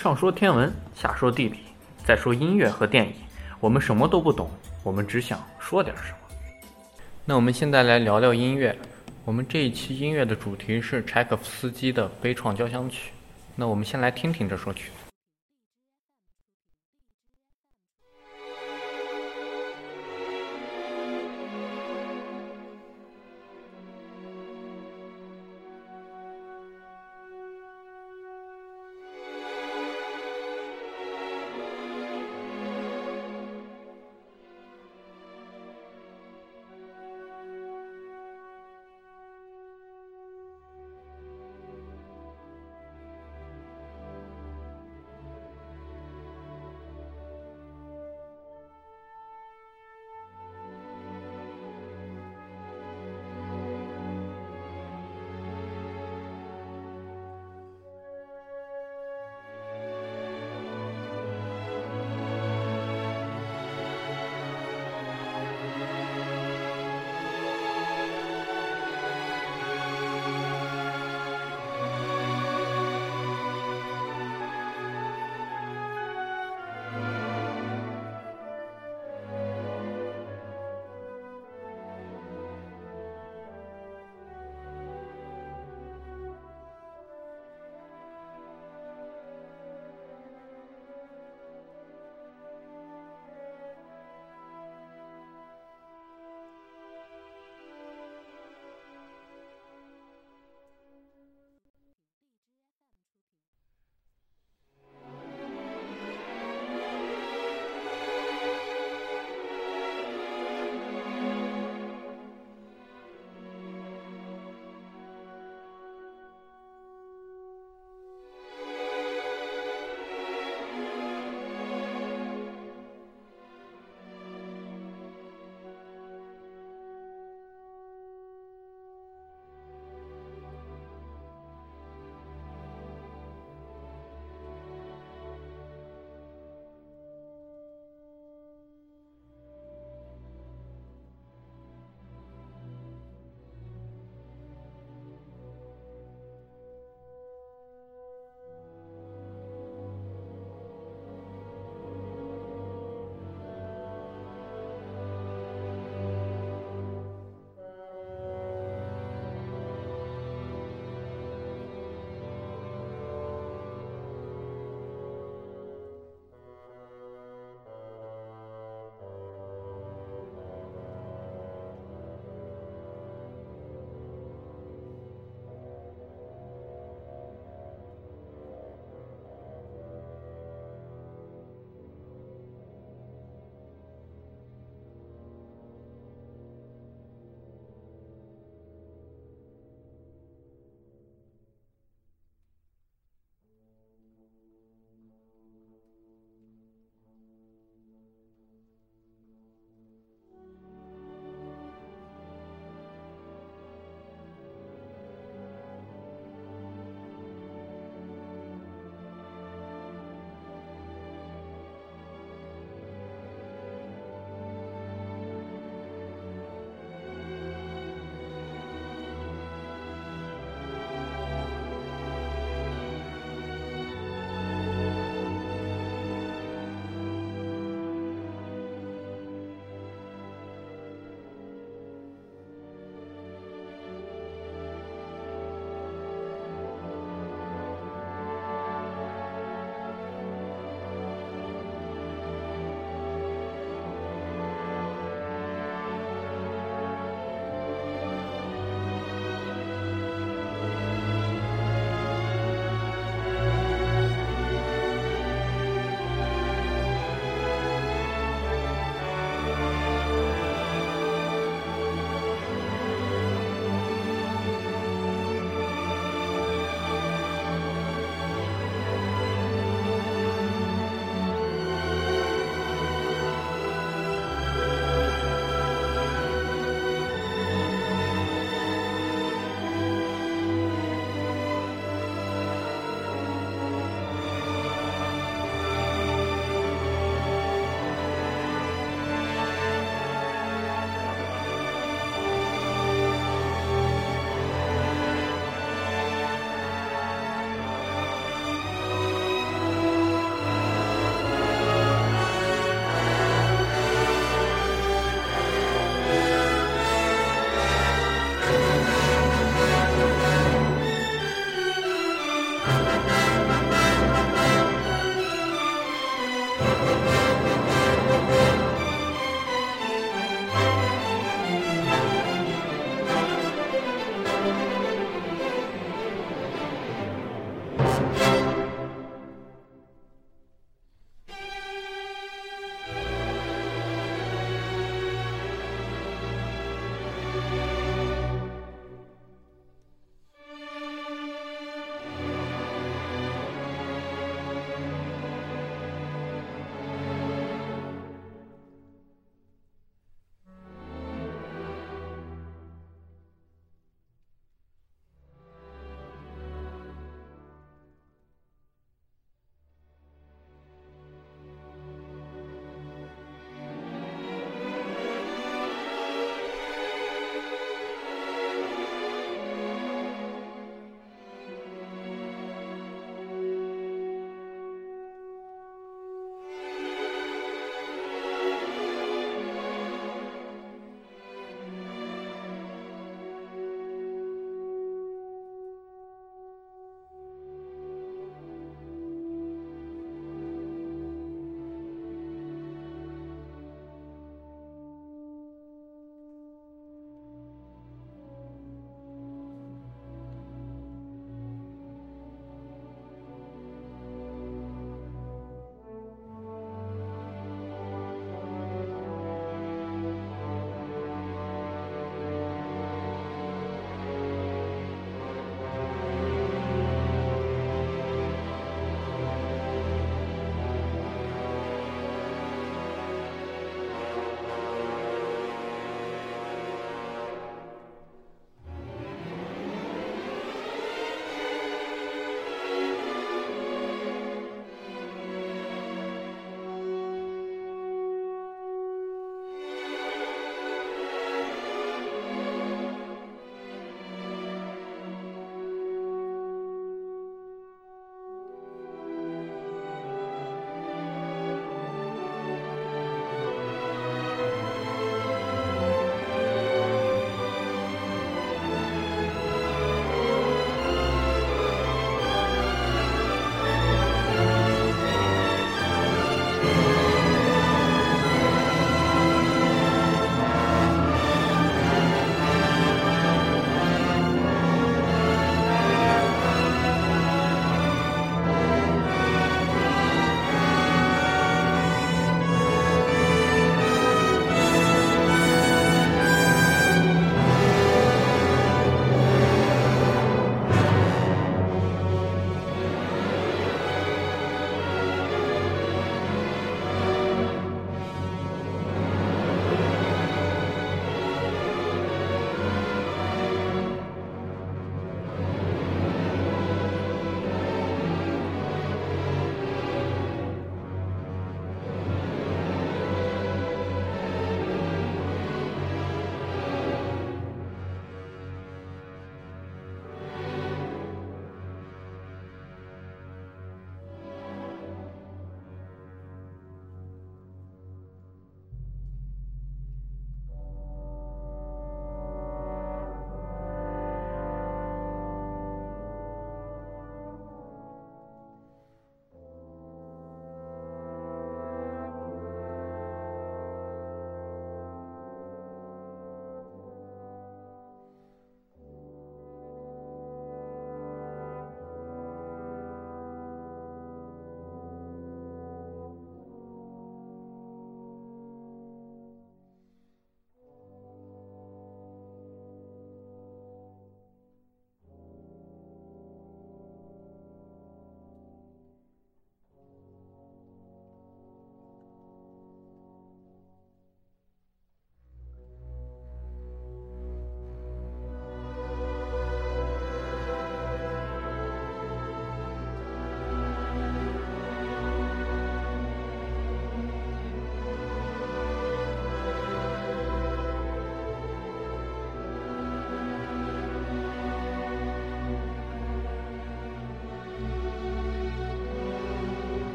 上说天文，下说地理，再说音乐和电影，我们什么都不懂，我们只想说点什么。那我们现在来聊聊音乐。我们这一期音乐的主题是柴可夫斯基的《悲怆交响曲》。那我们先来听听这首曲子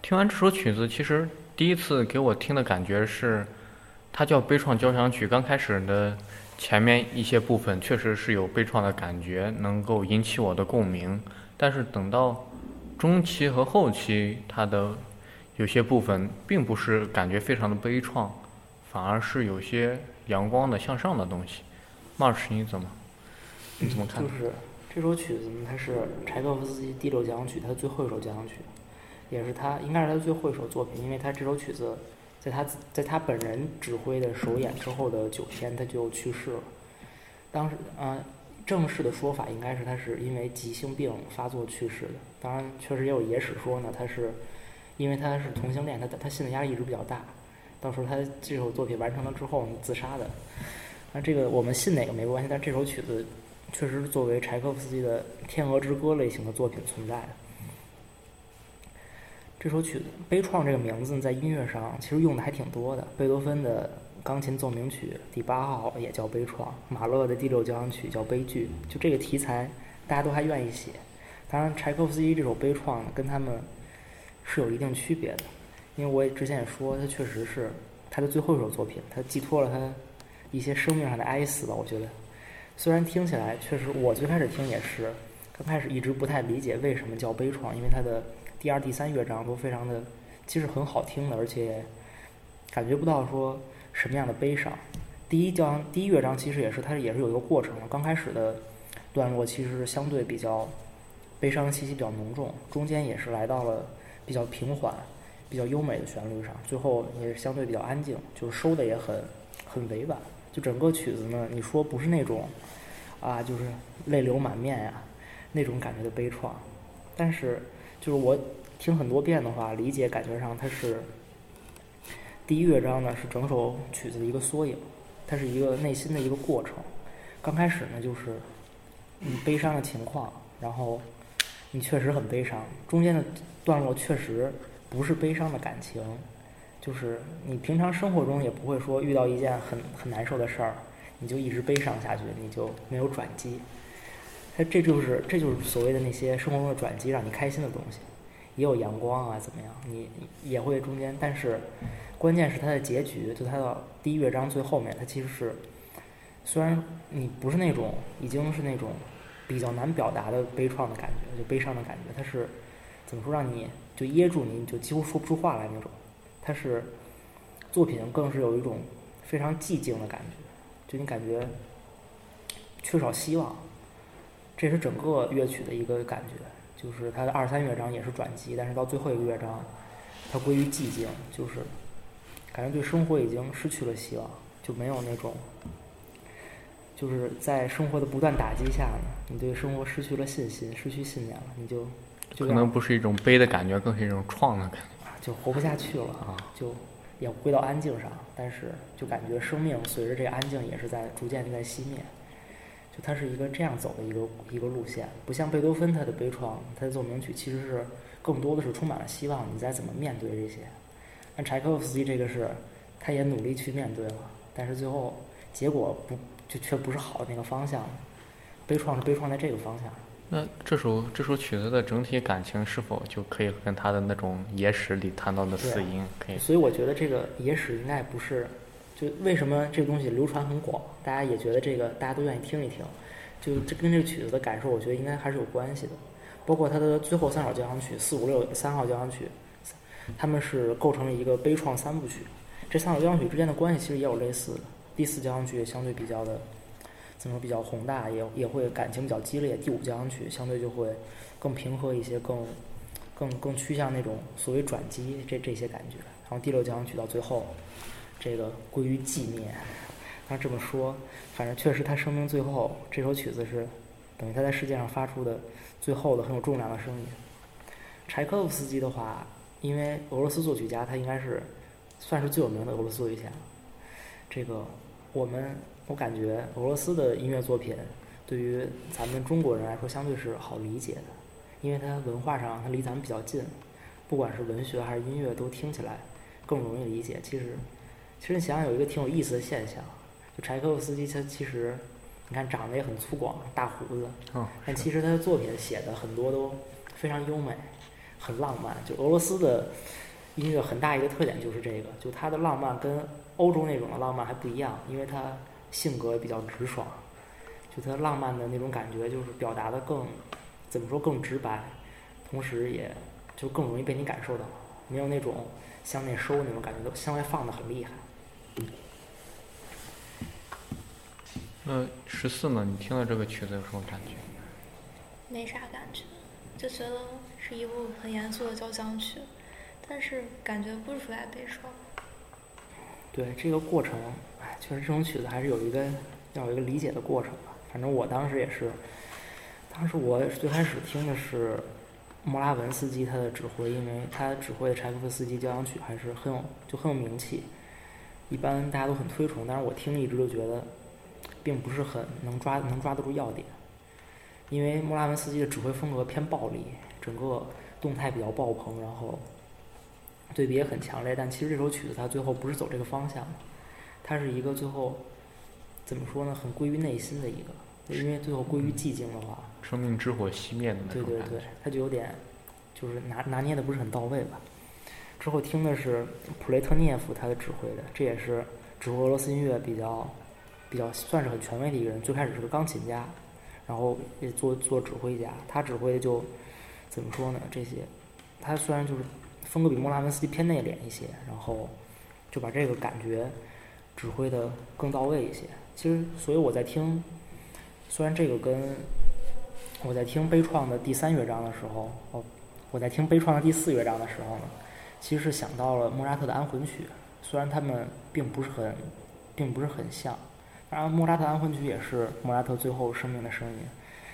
听完这首曲子，其实第一次给我听的感觉是，它叫悲怆交响曲。刚开始的前面一些部分确实是有悲怆的感觉，能够引起我的共鸣。但是等到中期和后期，它的有些部分并不是感觉非常的悲怆，反而是有些阳光的向上的东西。March，你怎么你怎么看？就是这首曲子呢，它是柴可夫斯基第六交响曲，它的最后一首交响曲。也是他，应该是他最后一首作品，因为他这首曲子，在他在他本人指挥的首演之后的九天，他就去世了。当时，嗯，正式的说法应该是他是因为急性病发作去世的。当然，确实也有野史说呢，他是因为他是同性恋，他他心理压力一直比较大，到时候他这首作品完成了之后自杀的。那这个我们信哪个没关系，但这首曲子确实是作为柴可夫斯基的《天鹅之歌》类型的作品存在的。这首曲子“悲怆”这个名字在音乐上其实用的还挺多的。贝多芬的钢琴奏鸣曲第八号也叫悲怆，马勒的第六交响曲叫悲剧。就这个题材，大家都还愿意写。当然，柴可夫斯基这首悲怆跟他们是有一定区别的，因为我也之前也说，他确实是他的最后一首作品，他寄托了他一些生命上的哀思吧。我觉得，虽然听起来确实，我最开始听也是，刚开始一直不太理解为什么叫悲怆，因为他的。第二、第三乐章都非常的，其实很好听的，而且感觉不到说什么样的悲伤。第一章第一乐章其实也是它也是有一个过程的，刚开始的段落其实相对比较悲伤气息比较浓重，中间也是来到了比较平缓、比较优美的旋律上，最后也是相对比较安静，就是收的也很很委婉。就整个曲子呢，你说不是那种啊，就是泪流满面呀那种感觉的悲怆，但是。就是我听很多遍的话，理解感觉上它是第一乐章呢是整首曲子的一个缩影，它是一个内心的一个过程。刚开始呢就是你悲伤的情况，然后你确实很悲伤，中间的段落确实不是悲伤的感情，就是你平常生活中也不会说遇到一件很很难受的事儿，你就一直悲伤下去，你就没有转机。它这就是这就是所谓的那些生活中的转机，让你开心的东西，也有阳光啊，怎么样？你也会中间，但是关键是它的结局，就它到第一乐章最后面，它其实是虽然你不是那种已经是那种比较难表达的悲怆的感觉，就悲伤的感觉，它是怎么说让你就噎住你，就几乎说不出话来那种。它是作品更是有一种非常寂静的感觉，就你感觉缺少希望。这是整个乐曲的一个感觉，就是它的二三乐章也是转机，但是到最后一个乐章，它归于寂静，就是感觉对生活已经失去了希望，就没有那种，就是在生活的不断打击下呢，你对生活失去了信心，失去信念了，你就就可能不是一种悲的感觉，更是一种创的感觉，就活不下去了啊，就也归到安静上，但是就感觉生命随着这个安静也是在逐渐在熄灭。它是一个这样走的一个一个路线，不像贝多芬他的悲怆，他的奏鸣曲其实是更多的是充满了希望，你再怎么面对这些。但柴可夫斯基这个是，他也努力去面对了，但是最后结果不就却不是好的那个方向。悲怆是悲怆在这个方向。那这首这首曲子的整体感情是否就可以跟他的那种野史里谈到的四音可以？所以我觉得这个野史应该不是。就为什么这个东西流传很广，大家也觉得这个大家都愿意听一听，就这跟这个曲子的感受，我觉得应该还是有关系的。包括它的最后三首交响曲，四五六三号交响曲，他们是构成了一个悲怆三部曲。这三首交响曲之间的关系其实也有类似的。第四交响曲相对比较的怎么说比较宏大，也也会感情比较激烈。第五交响曲相对就会更平和一些，更更更趋向那种所谓转机这这些感觉。然后第六交响曲到最后。这个归于纪念，他这么说，反正确实他生命最后这首曲子是等于他在世界上发出的最后的很有重量的声音。柴可夫斯基的话，因为俄罗斯作曲家，他应该是算是最有名的俄罗斯作曲家。这个我们我感觉俄罗斯的音乐作品对于咱们中国人来说相对是好理解的，因为它文化上它离咱们比较近，不管是文学还是音乐都听起来更容易理解。其实。其实你想想，有一个挺有意思的现象，就柴可夫斯基，他其实你看长得也很粗犷，大胡子，但其实他的作品写的很多都非常优美，很浪漫。就俄罗斯的音乐很大一个特点就是这个，就他的浪漫跟欧洲那种的浪漫还不一样，因为他性格比较直爽，就他浪漫的那种感觉就是表达的更怎么说更直白，同时也就更容易被你感受到，没有那种向内收那种感觉，都向外放的很厉害。那十四呢？你听了这个曲子有什么感觉？没啥感觉，就觉得是一部很严肃的交响曲，但是感觉不出来悲伤。对这个过程，哎，确实这种曲子还是有一个要有一个理解的过程吧。反正我当时也是，当时我最开始听的是莫拉文斯基他的指挥，因为他指挥的柴可夫斯基交响曲还是很有就很有名气，一般大家都很推崇。但是我听一直都觉得。并不是很能抓能抓得住要点，因为莫拉文斯基的指挥风格偏暴力，整个动态比较爆棚，然后对比也很强烈。但其实这首曲子它最后不是走这个方向的，它是一个最后怎么说呢？很归于内心的一个，因为最后归于寂静的话，生命之火熄灭的那种对对对，它就有点就是拿拿捏的不是很到位吧。之后听的是普雷特涅夫他的指挥的，这也是指挥俄罗斯音乐比较。比较算是很权威的一个人，最开始是个钢琴家，然后也做做指挥家。他指挥的就怎么说呢？这些他虽然就是风格比莫拉文斯基偏内敛一些，然后就把这个感觉指挥的更到位一些。其实，所以我在听，虽然这个跟我在听悲怆的第三乐章的时候，哦，我在听悲怆的第四乐章的时候呢，其实是想到了莫扎特的安魂曲，虽然他们并不是很，并不是很像。然后莫扎特安魂曲也是莫扎特最后生命的声音，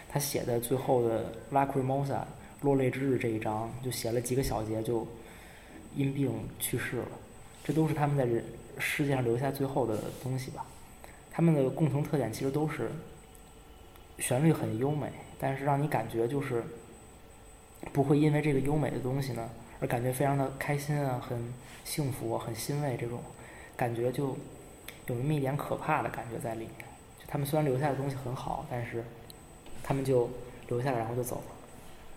他写的最后的拉克瑞莫萨落泪之日这一章，就写了几个小节就因病去世了。这都是他们在人世界上留下最后的东西吧。他们的共同特点其实都是旋律很优美，但是让你感觉就是不会因为这个优美的东西呢而感觉非常的开心啊，很幸福，很欣慰这种感觉就。有那么一点可怕的感觉在里面，就他们虽然留下的东西很好，但是他们就留下了，然后就走了。